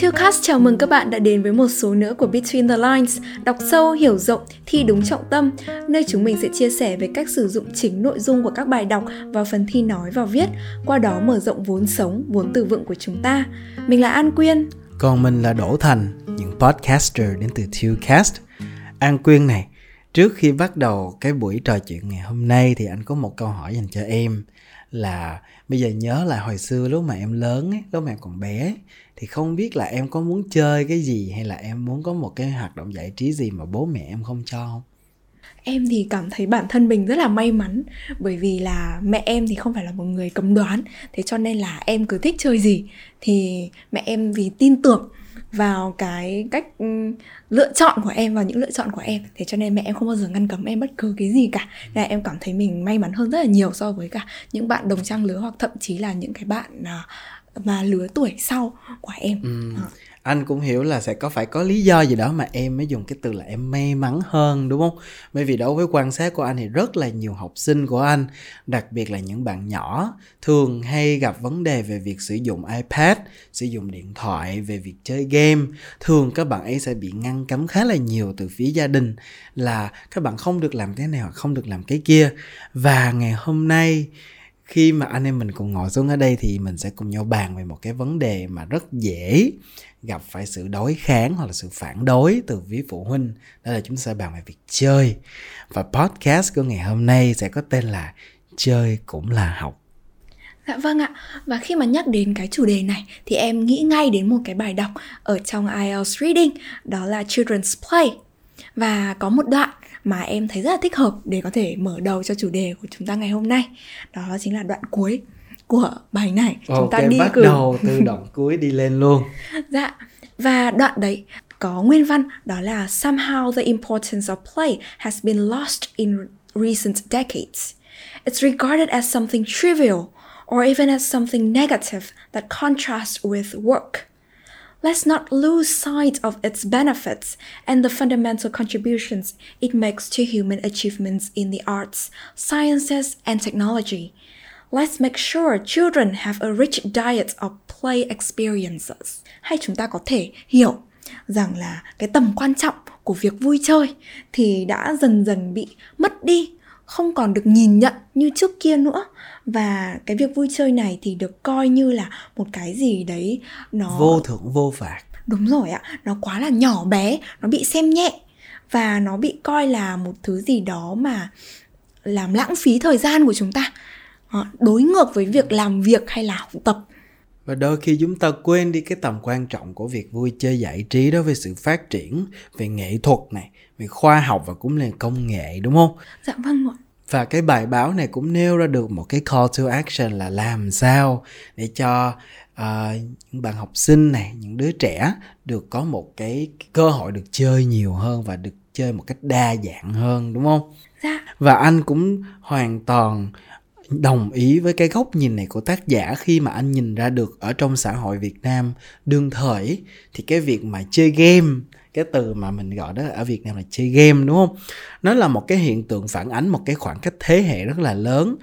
Tillcast chào mừng các bạn đã đến với một số nữa của Between the Lines, đọc sâu, hiểu rộng, thi đúng trọng tâm, nơi chúng mình sẽ chia sẻ về cách sử dụng chính nội dung của các bài đọc vào phần thi nói và viết, qua đó mở rộng vốn sống, vốn từ vựng của chúng ta. Mình là An Quyên. Còn mình là Đỗ Thành, những podcaster đến từ Tillcast. An Quyên này, trước khi bắt đầu cái buổi trò chuyện ngày hôm nay thì anh có một câu hỏi dành cho em là bây giờ nhớ lại hồi xưa lúc mà em lớn ấy, lúc mà em còn bé thì không biết là em có muốn chơi cái gì hay là em muốn có một cái hoạt động giải trí gì mà bố mẹ em không cho không? Em thì cảm thấy bản thân mình rất là may mắn, bởi vì là mẹ em thì không phải là một người cấm đoán. Thế cho nên là em cứ thích chơi gì thì mẹ em vì tin tưởng vào cái cách ừ, lựa chọn của em, vào những lựa chọn của em. Thế cho nên mẹ em không bao giờ ngăn cấm em bất cứ cái gì cả. Nên là em cảm thấy mình may mắn hơn rất là nhiều so với cả những bạn đồng trang lứa hoặc thậm chí là những cái bạn à, mà lứa tuổi sau của em. Ừ. à anh cũng hiểu là sẽ có phải có lý do gì đó mà em mới dùng cái từ là em may mắn hơn đúng không? Bởi vì đối với quan sát của anh thì rất là nhiều học sinh của anh đặc biệt là những bạn nhỏ thường hay gặp vấn đề về việc sử dụng ipad sử dụng điện thoại về việc chơi game. Thường các bạn ấy sẽ bị ngăn cấm khá là nhiều từ phía gia đình là các bạn không được làm cái này hoặc không được làm cái kia. Và ngày hôm nay khi mà anh em mình cùng ngồi xuống ở đây thì mình sẽ cùng nhau bàn về một cái vấn đề mà rất dễ gặp phải sự đối kháng hoặc là sự phản đối từ phía phụ huynh. Đó là chúng ta sẽ bàn về việc chơi. Và podcast của ngày hôm nay sẽ có tên là chơi cũng là học. Dạ vâng ạ, và khi mà nhắc đến cái chủ đề này thì em nghĩ ngay đến một cái bài đọc ở trong IELTS Reading đó là Children's Play. Và có một đoạn mà em thấy rất là thích hợp để có thể mở đầu cho chủ đề của chúng ta ngày hôm nay. Đó chính là đoạn cuối của bài này. Okay, chúng ta đi bắt cử. đầu từ đoạn cuối đi lên luôn. Dạ và đoạn đấy có nguyên văn đó là somehow the importance of play has been lost in recent decades. It's regarded as something trivial or even as something negative that contrasts with work Let's not lose sight of its benefits and the fundamental contributions it makes to human achievements in the arts, sciences, and technology. Let's make sure children have a rich diet of play experiences. Hay chúng ta có thể hiểu rằng là cái tầm quan trọng của việc vui chơi thì đã dần dần bị mất đi không còn được nhìn nhận như trước kia nữa. Và cái việc vui chơi này thì được coi như là một cái gì đấy nó vô thưởng vô phạt. Đúng rồi ạ nó quá là nhỏ bé nó bị xem nhẹ. Và nó bị coi là một thứ gì đó mà làm lãng phí thời gian của chúng ta. Ờ, đối ngược với việc làm việc hay là học tập và đôi khi chúng ta quên đi cái tầm quan trọng của việc vui chơi giải trí đối với sự phát triển về nghệ thuật này về khoa học và cũng là công nghệ đúng không? Dạ vâng ạ. Và cái bài báo này cũng nêu ra được một cái call to action là làm sao để cho uh, những bạn học sinh này những đứa trẻ được có một cái cơ hội được chơi nhiều hơn và được chơi một cách đa dạng hơn đúng không? Dạ. Và anh cũng hoàn toàn đồng ý với cái góc nhìn này của tác giả khi mà anh nhìn ra được ở trong xã hội Việt Nam đương thời thì cái việc mà chơi game cái từ mà mình gọi đó ở Việt Nam là chơi game đúng không? Nó là một cái hiện tượng phản ánh một cái khoảng cách thế hệ rất là lớn.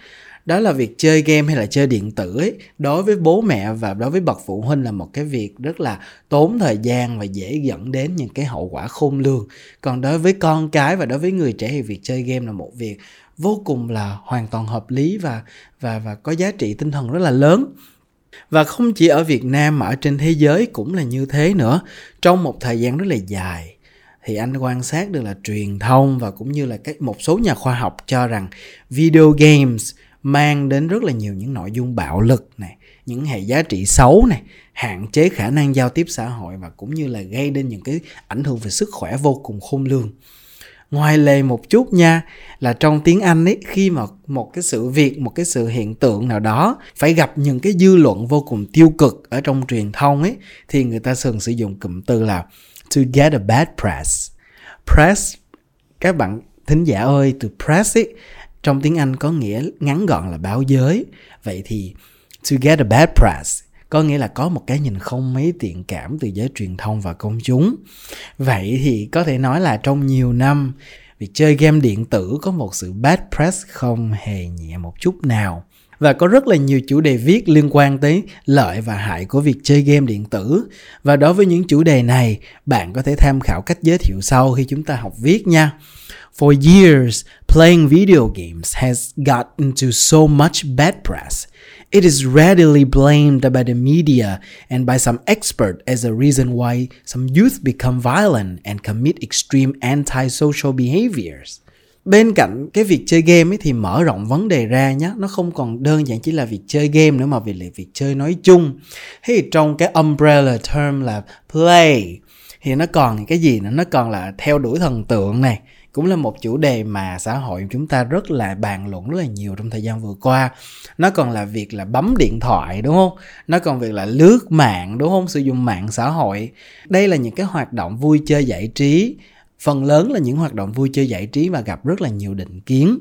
Đó là việc chơi game hay là chơi điện tử ấy, đối với bố mẹ và đối với bậc phụ huynh là một cái việc rất là tốn thời gian và dễ dẫn đến những cái hậu quả khôn lường. Còn đối với con cái và đối với người trẻ thì việc chơi game là một việc vô cùng là hoàn toàn hợp lý và và và có giá trị tinh thần rất là lớn. Và không chỉ ở Việt Nam mà ở trên thế giới cũng là như thế nữa. Trong một thời gian rất là dài thì anh quan sát được là truyền thông và cũng như là các, một số nhà khoa học cho rằng video games mang đến rất là nhiều những nội dung bạo lực này, những hệ giá trị xấu này, hạn chế khả năng giao tiếp xã hội và cũng như là gây đến những cái ảnh hưởng về sức khỏe vô cùng khôn lường ngoài lề một chút nha, là trong tiếng anh ấy, khi mà một cái sự việc, một cái sự hiện tượng nào đó phải gặp những cái dư luận vô cùng tiêu cực ở trong truyền thông ấy, thì người ta thường sử dụng cụm từ là to get a bad press. Press, các bạn thính giả ơi, từ press ấy, trong tiếng anh có nghĩa ngắn gọn là báo giới. Vậy thì to get a bad press có nghĩa là có một cái nhìn không mấy tiện cảm từ giới truyền thông và công chúng vậy thì có thể nói là trong nhiều năm việc chơi game điện tử có một sự bad press không hề nhẹ một chút nào và có rất là nhiều chủ đề viết liên quan tới lợi và hại của việc chơi game điện tử. Và đối với những chủ đề này, bạn có thể tham khảo cách giới thiệu sau khi chúng ta học viết nha. For years, playing video games has got into so much bad press. It is readily blamed by the media and by some experts as a reason why some youth become violent and commit extreme antisocial behaviors. Bên cạnh cái việc chơi game ấy thì mở rộng vấn đề ra nhé, nó không còn đơn giản chỉ là việc chơi game nữa mà vì là việc chơi nói chung. Thế thì trong cái umbrella term là play thì nó còn cái gì nữa? Nó còn là theo đuổi thần tượng này, cũng là một chủ đề mà xã hội chúng ta rất là bàn luận rất là nhiều trong thời gian vừa qua. Nó còn là việc là bấm điện thoại, đúng không? Nó còn việc là lướt mạng, đúng không? Sử dụng mạng xã hội. Đây là những cái hoạt động vui chơi giải trí phần lớn là những hoạt động vui chơi giải trí mà gặp rất là nhiều định kiến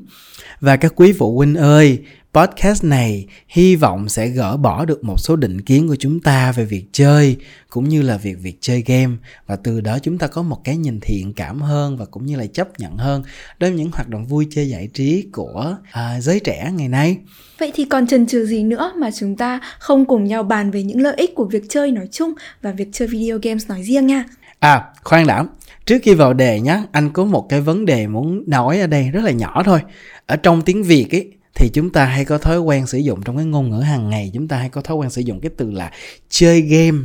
và các quý phụ huynh ơi podcast này hy vọng sẽ gỡ bỏ được một số định kiến của chúng ta về việc chơi cũng như là việc việc chơi game và từ đó chúng ta có một cái nhìn thiện cảm hơn và cũng như là chấp nhận hơn đối với những hoạt động vui chơi giải trí của à, giới trẻ ngày nay Vậy thì còn chần chừ gì nữa mà chúng ta không cùng nhau bàn về những lợi ích của việc chơi nói chung và việc chơi video games nói riêng nha. À, khoan đã. Trước khi vào đề nhé, anh có một cái vấn đề muốn nói ở đây rất là nhỏ thôi. Ở trong tiếng Việt ấy thì chúng ta hay có thói quen sử dụng trong cái ngôn ngữ hàng ngày chúng ta hay có thói quen sử dụng cái từ là chơi game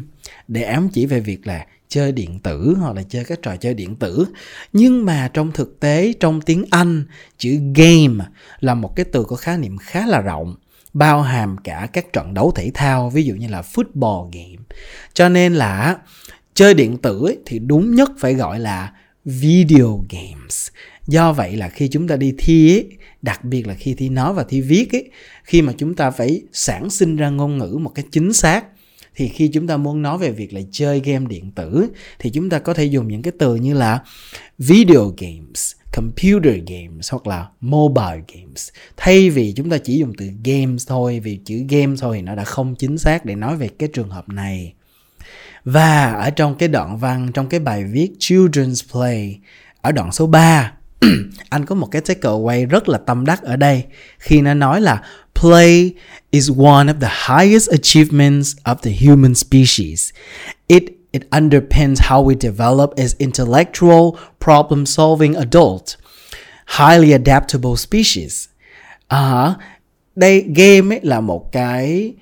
để ám chỉ về việc là chơi điện tử hoặc là chơi các trò chơi điện tử nhưng mà trong thực tế trong tiếng anh chữ game là một cái từ có khái niệm khá là rộng bao hàm cả các trận đấu thể thao ví dụ như là football game cho nên là chơi điện tử thì đúng nhất phải gọi là video games. Do vậy là khi chúng ta đi thi ấy, đặc biệt là khi thi nói và thi viết ấy, khi mà chúng ta phải sản sinh ra ngôn ngữ một cách chính xác thì khi chúng ta muốn nói về việc là chơi game điện tử thì chúng ta có thể dùng những cái từ như là video games computer games hoặc là mobile games. Thay vì chúng ta chỉ dùng từ games thôi vì chữ game thôi thì nó đã không chính xác để nói về cái trường hợp này và ở trong cái đoạn văn trong cái bài viết children's play ở đoạn số 3 anh có một cái takeaway rất là tâm đắc ở đây khi nó nói là play is one of the highest achievements of the human species. It it underpins how we develop as intellectual, problem-solving adult, highly adaptable species. À, uh, đây game ấy là một cái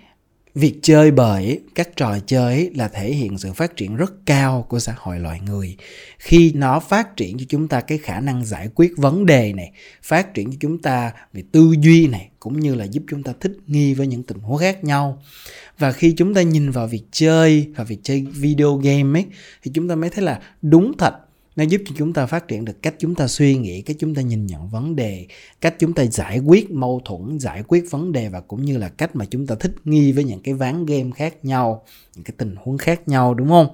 việc chơi bời, các trò chơi là thể hiện sự phát triển rất cao của xã hội loài người. Khi nó phát triển cho chúng ta cái khả năng giải quyết vấn đề này, phát triển cho chúng ta về tư duy này, cũng như là giúp chúng ta thích nghi với những tình huống khác nhau. Và khi chúng ta nhìn vào việc chơi và việc chơi video game ấy, thì chúng ta mới thấy là đúng thật nó giúp cho chúng ta phát triển được cách chúng ta suy nghĩ cách chúng ta nhìn nhận vấn đề cách chúng ta giải quyết mâu thuẫn giải quyết vấn đề và cũng như là cách mà chúng ta thích nghi với những cái ván game khác nhau những cái tình huống khác nhau đúng không?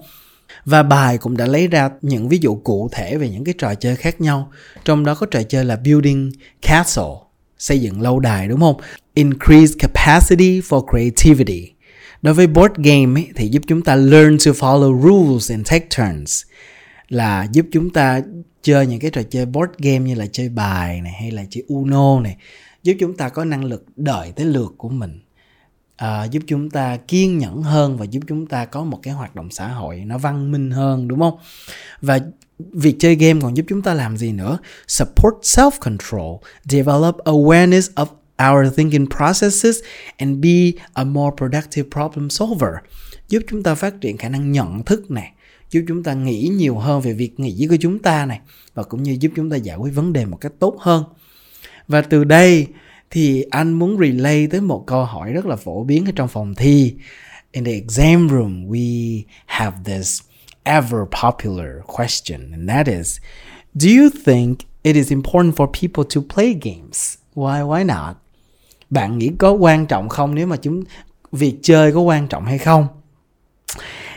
Và bài cũng đã lấy ra những ví dụ cụ thể về những cái trò chơi khác nhau. Trong đó có trò chơi là building castle xây dựng lâu đài đúng không? Increase capacity for creativity. Đối với board game ấy, thì giúp chúng ta learn to follow rules and take turns là giúp chúng ta chơi những cái trò chơi board game như là chơi bài này hay là chơi uno này giúp chúng ta có năng lực đợi tới lượt của mình. À, giúp chúng ta kiên nhẫn hơn và giúp chúng ta có một cái hoạt động xã hội nó văn minh hơn đúng không? Và việc chơi game còn giúp chúng ta làm gì nữa? Support self control develop awareness of our thinking processes and be a more productive problem solver. Giúp chúng ta phát triển khả năng nhận thức này giúp chúng ta nghĩ nhiều hơn về việc nghĩ của chúng ta này, và cũng như giúp chúng ta giải quyết vấn đề một cách tốt hơn. Và từ đây thì anh muốn relay tới một câu hỏi rất là phổ biến ở trong phòng thi. In the exam room, we have this ever popular question, and that is, do you think it is important for people to play games? Why why not? Bạn nghĩ có quan trọng không? Nếu mà chúng, việc chơi có quan trọng hay không?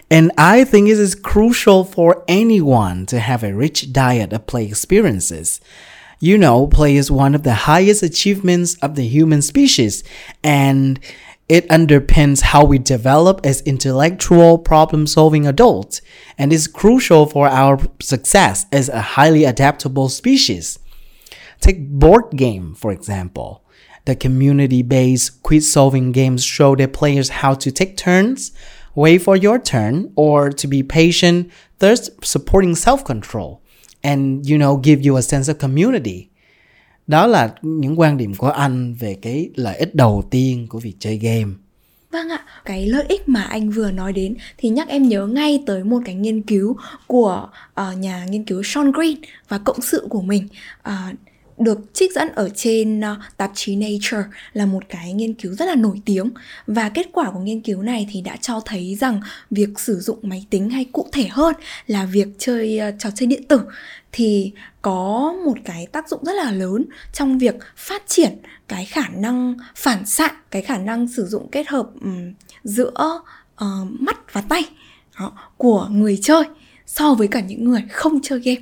And I think it is crucial for anyone to have a rich diet of play experiences. You know, play is one of the highest achievements of the human species, and it underpins how we develop as intellectual problem solving adults and is crucial for our success as a highly adaptable species. Take board game, for example. The community-based quiz-solving games show their players how to take turns, wait for your turn, or to be patient, thus supporting self-control and you know give you a sense of community. Đó là những quan điểm của anh về cái lợi ích đầu tiên của việc chơi game. Vâng ạ, cái lợi ích mà anh vừa nói đến thì nhắc em nhớ ngay tới một cái nghiên cứu của uh, nhà nghiên cứu Sean Green và cộng sự của mình uh, được trích dẫn ở trên uh, tạp chí Nature là một cái nghiên cứu rất là nổi tiếng. Và kết quả của nghiên cứu này thì đã cho thấy rằng việc sử dụng máy tính hay cụ thể hơn là việc chơi uh, trò chơi điện tử thì có một cái tác dụng rất là lớn trong việc phát triển cái khả năng phản xạ cái khả năng sử dụng kết hợp um, giữa uh, mắt và tay đó, của người chơi so với cả những người không chơi game.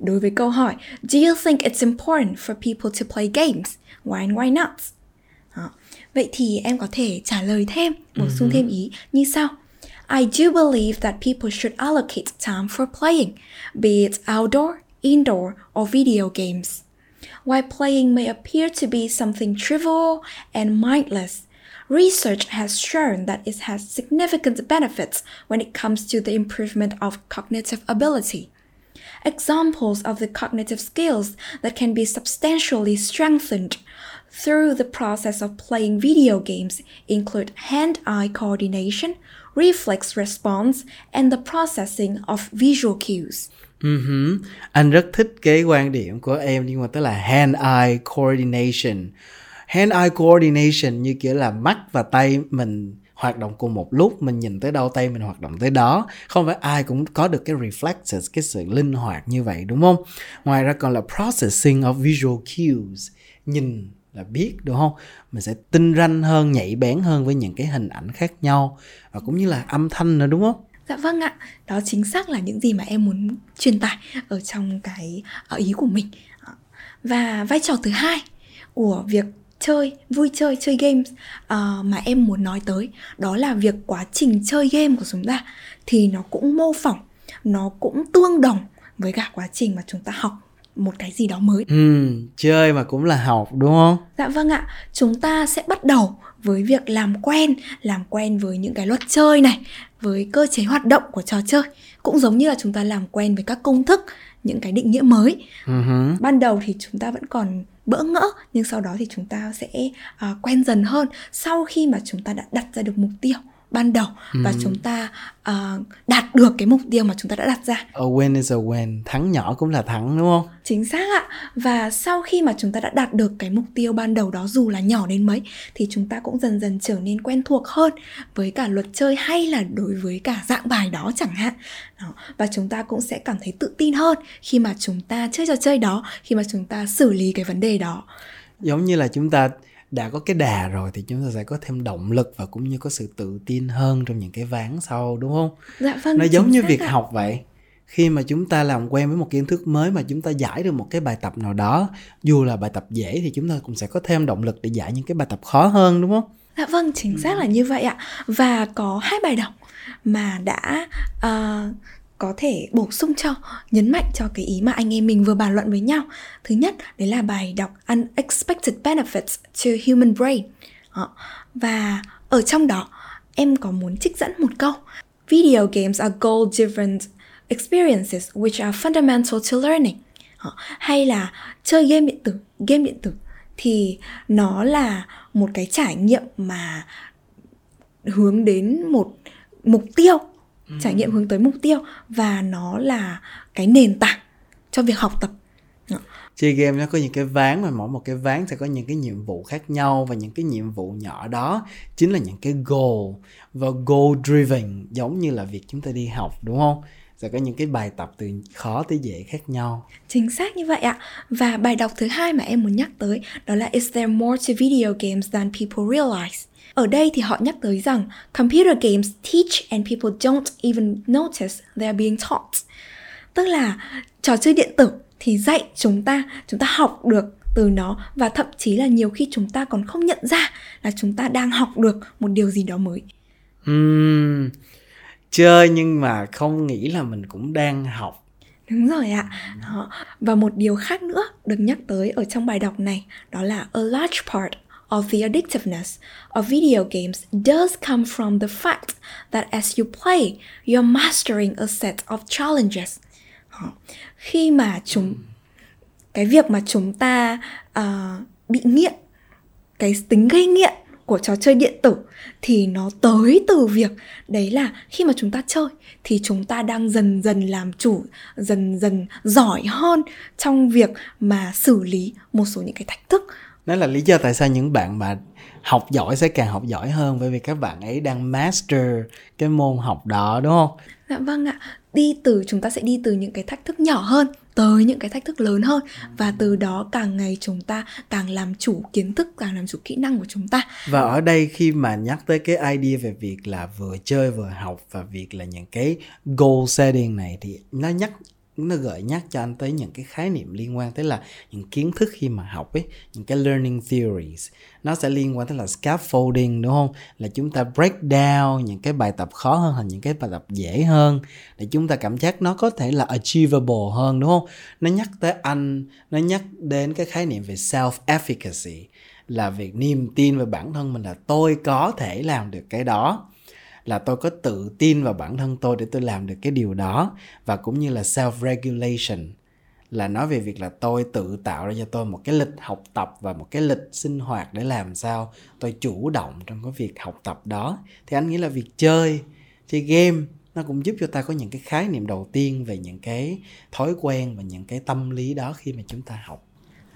Đối với câu hỏi Do you think it's important for people to play games? Why and why not? Đó. Vậy thì em có thể trả lời thêm, bổ sung thêm ý như sau. I do believe that people should allocate time for playing, be it outdoor, indoor, or video games. While playing may appear to be something trivial and mindless, research has shown that it has significant benefits when it comes to the improvement of cognitive ability. Examples of the cognitive skills that can be substantially strengthened through the process of playing video games include hand eye coordination, reflex response, and the processing of visual cues. Uh-huh. Anh rất thích cái quan điểm của em nhưng mà tức là hand-eye coordination. Hand-eye coordination như kiểu là mắt và tay mình hoạt động cùng một lúc mình nhìn tới đâu tay mình hoạt động tới đó. Không phải ai cũng có được cái reflexes cái sự linh hoạt như vậy đúng không? Ngoài ra còn là processing of visual cues nhìn là biết đúng không? Mình sẽ tinh ranh hơn nhạy bén hơn với những cái hình ảnh khác nhau và cũng như là âm thanh nữa đúng không? Dạ vâng ạ, đó chính xác là những gì mà em muốn truyền tải ở trong cái ờ, ý của mình. Và vai trò thứ hai của việc chơi vui chơi chơi games uh, mà em muốn nói tới đó là việc quá trình chơi game của chúng ta thì nó cũng mô phỏng nó cũng tương đồng với cả quá trình mà chúng ta học một cái gì đó mới. Ừ, chơi mà cũng là học đúng không? Dạ vâng ạ, chúng ta sẽ bắt đầu với việc làm quen, làm quen với những cái luật chơi này, với cơ chế hoạt động của trò chơi, cũng giống như là chúng ta làm quen với các công thức, những cái định nghĩa mới. Uh-huh. Ban đầu thì chúng ta vẫn còn bỡ ngỡ nhưng sau đó thì chúng ta sẽ uh, quen dần hơn sau khi mà chúng ta đã đặt ra được mục tiêu ban đầu ừ. và chúng ta uh, đạt được cái mục tiêu mà chúng ta đã đặt ra. A win is a win, thắng nhỏ cũng là thắng đúng không? Chính xác ạ. Và sau khi mà chúng ta đã đạt được cái mục tiêu ban đầu đó dù là nhỏ đến mấy thì chúng ta cũng dần dần trở nên quen thuộc hơn với cả luật chơi hay là đối với cả dạng bài đó chẳng hạn. Đó. Và chúng ta cũng sẽ cảm thấy tự tin hơn khi mà chúng ta chơi trò chơi đó, khi mà chúng ta xử lý cái vấn đề đó. Giống như là chúng ta đã có cái đà rồi thì chúng ta sẽ có thêm động lực và cũng như có sự tự tin hơn trong những cái ván sau đúng không? Dạ vâng. Nó giống như việc ạ. học vậy. Khi mà chúng ta làm quen với một kiến thức mới mà chúng ta giải được một cái bài tập nào đó, dù là bài tập dễ thì chúng ta cũng sẽ có thêm động lực để giải những cái bài tập khó hơn đúng không? Dạ vâng, chính xác là như vậy ạ. Và có hai bài đọc mà đã uh, có thể bổ sung cho, nhấn mạnh cho cái ý mà anh em mình vừa bàn luận với nhau. Thứ nhất, đấy là bài đọc unexpected benefits to human brain. Và ở trong đó, em có muốn trích dẫn một câu. Video games are goal driven experiences which are fundamental to learning. Hay là chơi game điện tử, game điện tử thì nó là một cái trải nghiệm mà hướng đến một mục tiêu trải nghiệm hướng tới mục tiêu và nó là cái nền tảng cho việc học tập. Dạ. Chơi game nó có những cái ván mà mỗi một cái ván sẽ có những cái nhiệm vụ khác nhau và những cái nhiệm vụ nhỏ đó chính là những cái goal. Và goal driven giống như là việc chúng ta đi học, đúng không? Sẽ có những cái bài tập từ khó tới dễ khác nhau chính xác như vậy ạ và bài đọc thứ hai mà em muốn nhắc tới đó là is there more to video games than people realize ở đây thì họ nhắc tới rằng computer games teach and people don't even notice they are being taught. Tức là trò chơi điện tử thì dạy chúng ta, chúng ta học được từ nó và thậm chí là nhiều khi chúng ta còn không nhận ra là chúng ta đang học được một điều gì đó mới. Uhm, chơi nhưng mà không nghĩ là mình cũng đang học Đúng rồi ạ. Đó. Và một điều khác nữa được nhắc tới ở trong bài đọc này đó là a large part of the addictiveness of video games does come from the fact that as you play, you're mastering a set of challenges. Đó. Khi mà chúng cái việc mà chúng ta uh, bị nghiện cái tính gây nghiện của trò chơi điện tử thì nó tới từ việc đấy là khi mà chúng ta chơi thì chúng ta đang dần dần làm chủ, dần dần giỏi hơn trong việc mà xử lý một số những cái thách thức đó là lý do tại sao những bạn mà học giỏi sẽ càng học giỏi hơn bởi vì các bạn ấy đang master cái môn học đó đúng không? Dạ vâng ạ. Đi từ chúng ta sẽ đi từ những cái thách thức nhỏ hơn tới những cái thách thức lớn hơn. Và từ đó càng ngày chúng ta càng làm chủ kiến thức càng làm chủ kỹ năng của chúng ta. Và ở đây khi mà nhắc tới cái idea về việc là vừa chơi vừa học và việc là những cái goal setting này thì nó nhắc nó gợi nhắc cho anh tới những cái khái niệm liên quan tới là những kiến thức khi mà học ấy, những cái learning theories. Nó sẽ liên quan tới là scaffolding, đúng không? Là chúng ta break down những cái bài tập khó hơn thành những cái bài tập dễ hơn để chúng ta cảm giác nó có thể là achievable hơn, đúng không? Nó nhắc tới anh, nó nhắc đến cái khái niệm về self efficacy là việc niềm tin về bản thân mình là tôi có thể làm được cái đó là tôi có tự tin vào bản thân tôi để tôi làm được cái điều đó. Và cũng như là self regulation là nói về việc là tôi tự tạo ra cho tôi một cái lịch học tập và một cái lịch sinh hoạt để làm sao tôi chủ động trong cái việc học tập đó. Thì anh nghĩ là việc chơi chơi game nó cũng giúp cho ta có những cái khái niệm đầu tiên về những cái thói quen và những cái tâm lý đó khi mà chúng ta học.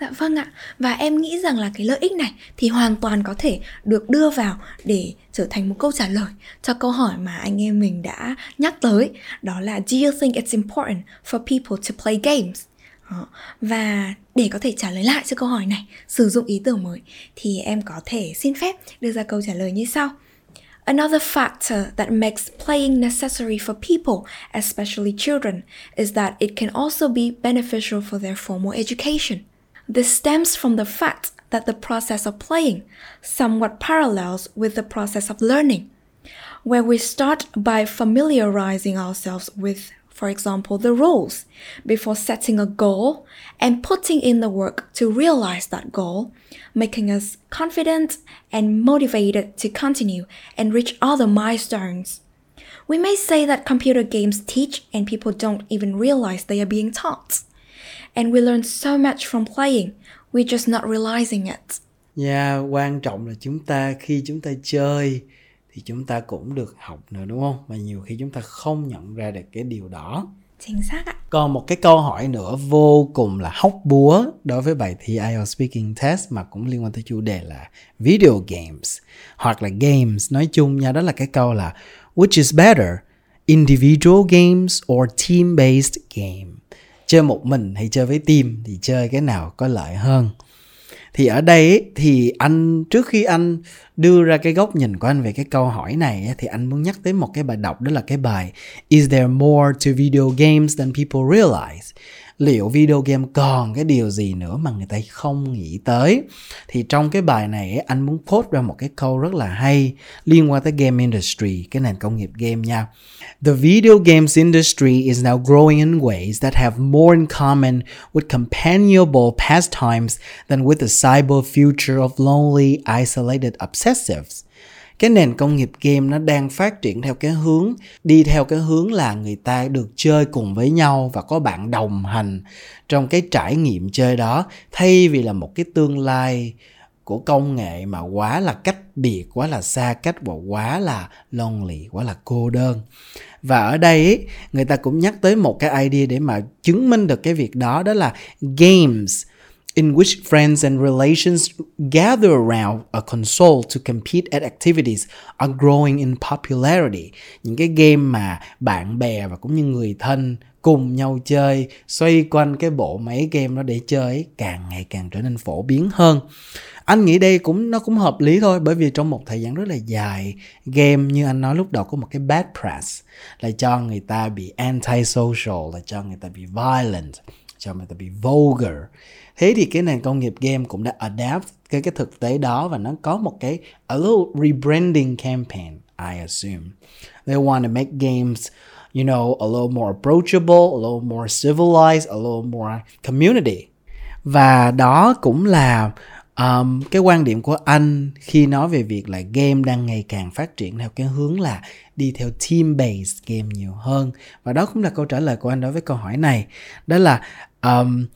Dạ vâng ạ, và em nghĩ rằng là cái lợi ích này thì hoàn toàn có thể được đưa vào để trở thành một câu trả lời cho câu hỏi mà anh em mình đã nhắc tới Đó là Do you think it's important for people to play games? Và để có thể trả lời lại cho câu hỏi này, sử dụng ý tưởng mới thì em có thể xin phép đưa ra câu trả lời như sau Another factor that makes playing necessary for people, especially children, is that it can also be beneficial for their formal education. This stems from the fact that the process of playing somewhat parallels with the process of learning, where we start by familiarizing ourselves with, for example, the rules before setting a goal and putting in the work to realize that goal, making us confident and motivated to continue and reach other milestones. We may say that computer games teach and people don't even realize they are being taught. And we learn so much from playing. We're just not realizing it. Yeah, quan trọng là chúng ta khi chúng ta chơi thì chúng ta cũng được học nữa đúng không? Và nhiều khi chúng ta không nhận ra được cái điều đó. Chính xác ạ. Còn một cái câu hỏi nữa vô cùng là hóc búa đối với bài thi IELTS Speaking Test mà cũng liên quan tới chủ đề là video games hoặc là games nói chung nha đó là cái câu là which is better individual games or team based game chơi một mình hay chơi với team thì chơi cái nào có lợi hơn thì ở đây thì anh, trước khi anh đưa ra cái góc nhìn của anh về cái câu hỏi này thì anh muốn nhắc tới một cái bài đọc, đó là cái bài, Is there more to video games than people realize? Liệu video game còn cái điều gì nữa mà người ta không nghĩ tới. Thì trong cái bài này anh muốn quote ra một cái câu rất là hay liên quan tới game industry cái nền công nghiệp game nha. The video games industry is now growing in ways that have more in common with companionable pastimes than with the cyber future of lonely, isolated obsessives cái nền công nghiệp game nó đang phát triển theo cái hướng đi theo cái hướng là người ta được chơi cùng với nhau và có bạn đồng hành trong cái trải nghiệm chơi đó. Thay vì là một cái tương lai của công nghệ mà quá là cách biệt quá là xa cách và quá là lonely quá là cô đơn. Và ở đây ấy, người ta cũng nhắc tới một cái idea để mà chứng minh được cái việc đó đó là games in which friends and relations gather around a console to compete at activities are growing in popularity. Những cái game mà bạn bè và cũng như người thân cùng nhau chơi, xoay quanh cái bộ máy game đó để chơi càng ngày càng trở nên phổ biến hơn anh nghĩ đây cũng, nó cũng hợp lý thôi, bởi vì trong một thời gian rất là dài, game như anh nói lúc đầu có một cái bad press, là cho người ta bị anti social là cho người ta bị violent cho người ta bị vulgar thế thì cái nền công nghiệp game cũng đã adapt cái cái thực tế đó và nó có một cái a little rebranding campaign I assume they want to make games you know, a little more approachable, a little more civilized, a little more community. Và đó cũng là um, cái quan điểm của anh khi nói về việc là game đang ngày càng phát triển theo cái hướng là đi theo team based game nhiều hơn và đó cũng là câu trả lời của anh đối với câu hỏi này đó là um,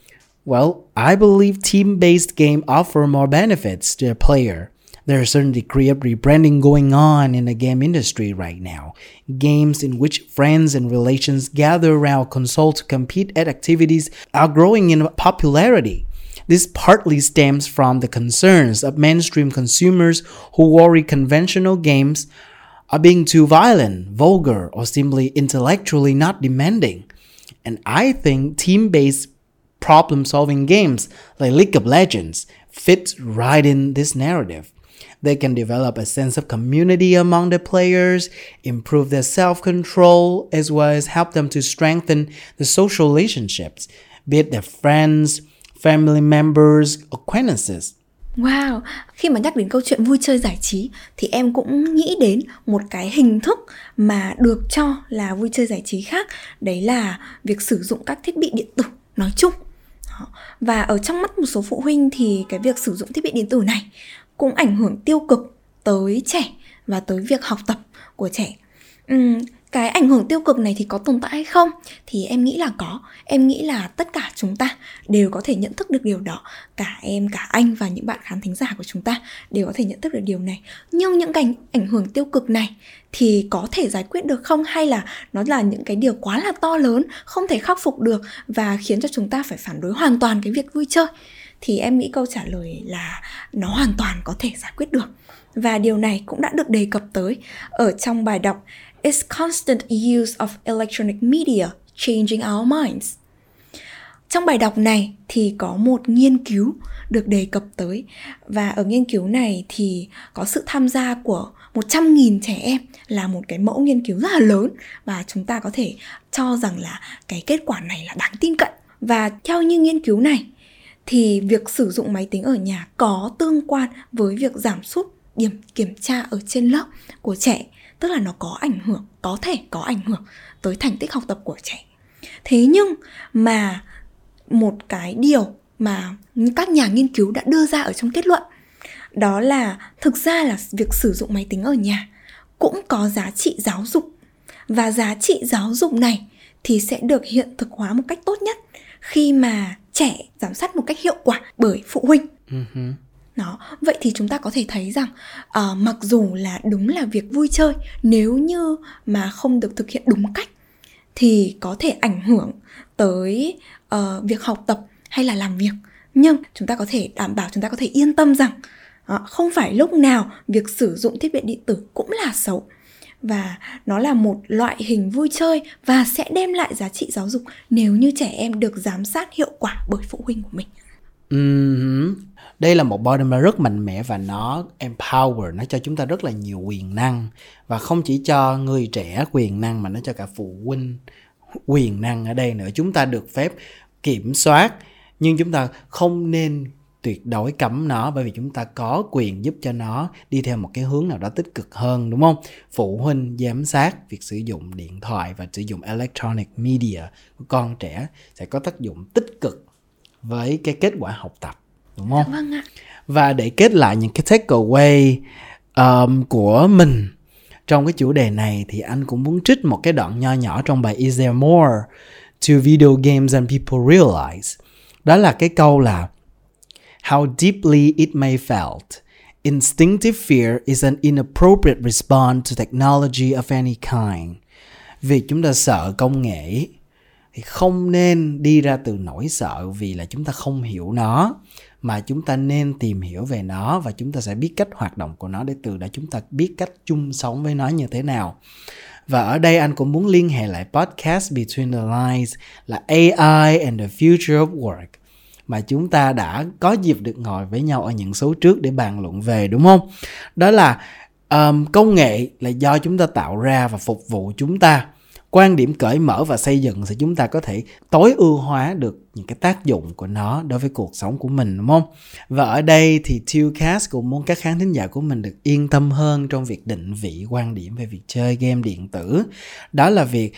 well I believe team based game offer more benefits to a player There's a certain degree of rebranding going on in the game industry right now. Games in which friends and relations gather around console to compete at activities are growing in popularity. This partly stems from the concerns of mainstream consumers who worry conventional games are being too violent, vulgar, or simply intellectually not demanding. And I think team based problem solving games like League of Legends fit right in this narrative. They can develop a sense of community among the players, improve their self control, as well as help them to strengthen the social relationships, be it their friends, family members, acquaintances. Wow, khi mà nhắc đến câu chuyện vui chơi giải trí thì em cũng nghĩ đến một cái hình thức mà được cho là vui chơi giải trí khác, đấy là việc sử dụng các thiết bị điện tử nói chung. Và ở trong mắt một số phụ huynh thì cái việc sử dụng thiết bị điện tử này cũng ảnh hưởng tiêu cực tới trẻ và tới việc học tập của trẻ uhm, cái ảnh hưởng tiêu cực này thì có tồn tại hay không? Thì em nghĩ là có. Em nghĩ là tất cả chúng ta đều có thể nhận thức được điều đó. Cả em, cả anh và những bạn khán thính giả của chúng ta đều có thể nhận thức được điều này. Nhưng những cái ảnh hưởng tiêu cực này thì có thể giải quyết được không? Hay là nó là những cái điều quá là to lớn, không thể khắc phục được và khiến cho chúng ta phải phản đối hoàn toàn cái việc vui chơi? Thì em nghĩ câu trả lời là nó hoàn toàn có thể giải quyết được. Và điều này cũng đã được đề cập tới ở trong bài đọc Is constant use of electronic media, changing our minds? Trong bài đọc này thì có một nghiên cứu được đề cập tới, và ở nghiên cứu này thì có sự tham gia của 100.000 trẻ em là một cái mẫu nghiên cứu rất là lớn, và chúng ta có thể cho rằng là cái kết quả này là đáng tin cậy. Và theo như nghiên cứu này thì việc sử dụng máy tính ở nhà có tương quan với việc giảm sút điểm kiểm tra ở trên lớp của trẻ tức là nó có ảnh hưởng, có thể có ảnh hưởng tới thành tích học tập của trẻ. Thế nhưng mà một cái điều mà các nhà nghiên cứu đã đưa ra ở trong kết luận, đó là thực ra là việc sử dụng máy tính ở nhà cũng có giá trị giáo dục. Và giá trị giáo dục này thì sẽ được hiện thực hóa một cách tốt nhất khi mà trẻ giám sát một cách hiệu quả bởi phụ huynh. Uh-huh đó vậy thì chúng ta có thể thấy rằng uh, mặc dù là đúng là việc vui chơi nếu như mà không được thực hiện đúng cách thì có thể ảnh hưởng tới uh, việc học tập hay là làm việc nhưng chúng ta có thể đảm bảo chúng ta có thể yên tâm rằng uh, không phải lúc nào việc sử dụng thiết bị điện tử cũng là xấu và nó là một loại hình vui chơi và sẽ đem lại giá trị giáo dục nếu như trẻ em được giám sát hiệu quả bởi phụ huynh của mình. Uh-huh. Đây là một body rất mạnh mẽ và nó empower, nó cho chúng ta rất là nhiều quyền năng và không chỉ cho người trẻ quyền năng mà nó cho cả phụ huynh quyền năng ở đây nữa. Chúng ta được phép kiểm soát nhưng chúng ta không nên tuyệt đối cấm nó bởi vì chúng ta có quyền giúp cho nó đi theo một cái hướng nào đó tích cực hơn đúng không phụ huynh giám sát việc sử dụng điện thoại và sử dụng electronic media của con trẻ sẽ có tác dụng tích cực với cái kết quả học tập đúng không vâng ạ. và để kết lại những cái takeaway um, của mình trong cái chủ đề này thì anh cũng muốn trích một cái đoạn nho nhỏ trong bài Is there more to video games than people realize đó là cái câu là how deeply it may felt. Instinctive fear is an inappropriate response to technology of any kind. Việc chúng ta sợ công nghệ thì không nên đi ra từ nỗi sợ vì là chúng ta không hiểu nó mà chúng ta nên tìm hiểu về nó và chúng ta sẽ biết cách hoạt động của nó để từ đó chúng ta biết cách chung sống với nó như thế nào. Và ở đây anh cũng muốn liên hệ lại podcast Between the Lines là AI and the Future of Work mà chúng ta đã có dịp được ngồi với nhau ở những số trước để bàn luận về đúng không đó là um, công nghệ là do chúng ta tạo ra và phục vụ chúng ta quan điểm cởi mở và xây dựng thì chúng ta có thể tối ưu hóa được những cái tác dụng của nó đối với cuộc sống của mình, đúng không? Và ở đây thì Tillcast cũng muốn các khán thính giả của mình được yên tâm hơn trong việc định vị quan điểm về việc chơi game điện tử. Đó là việc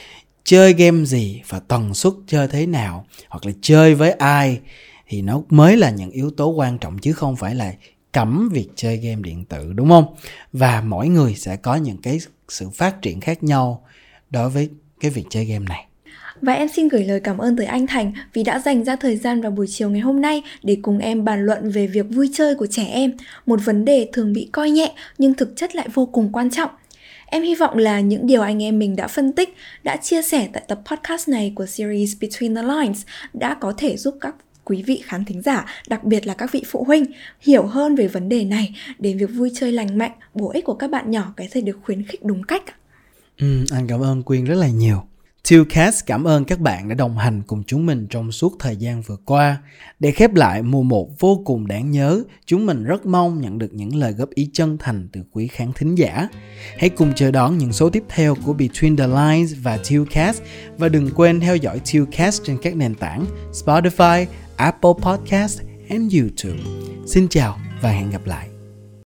chơi game gì và tần suất chơi thế nào, hoặc là chơi với ai thì nó mới là những yếu tố quan trọng chứ không phải là cấm việc chơi game điện tử, đúng không và mỗi người sẽ có những cái sự phát triển khác nhau đối với cái việc chơi game này và em xin gửi lời cảm ơn tới anh Thành vì đã dành ra thời gian vào buổi chiều ngày hôm nay để cùng em bàn luận về việc vui chơi của trẻ em, một vấn đề thường bị coi nhẹ nhưng thực chất lại vô cùng quan trọng. Em hy vọng là những điều anh em mình đã phân tích, đã chia sẻ tại tập podcast này của series Between the Lines đã có thể giúp các quý vị khán thính giả, đặc biệt là các vị phụ huynh hiểu hơn về vấn đề này để việc vui chơi lành mạnh, bổ ích của các bạn nhỏ có thể được khuyến khích đúng cách. Ừ, anh cảm ơn Quyên rất là nhiều. Tillcast cảm ơn các bạn đã đồng hành cùng chúng mình trong suốt thời gian vừa qua. Để khép lại mùa một vô cùng đáng nhớ, chúng mình rất mong nhận được những lời góp ý chân thành từ quý khán thính giả. Hãy cùng chờ đón những số tiếp theo của Between the Lines và Tillcast và đừng quên theo dõi Tillcast trên các nền tảng Spotify, Apple Podcast and YouTube. Xin chào và hẹn gặp lại.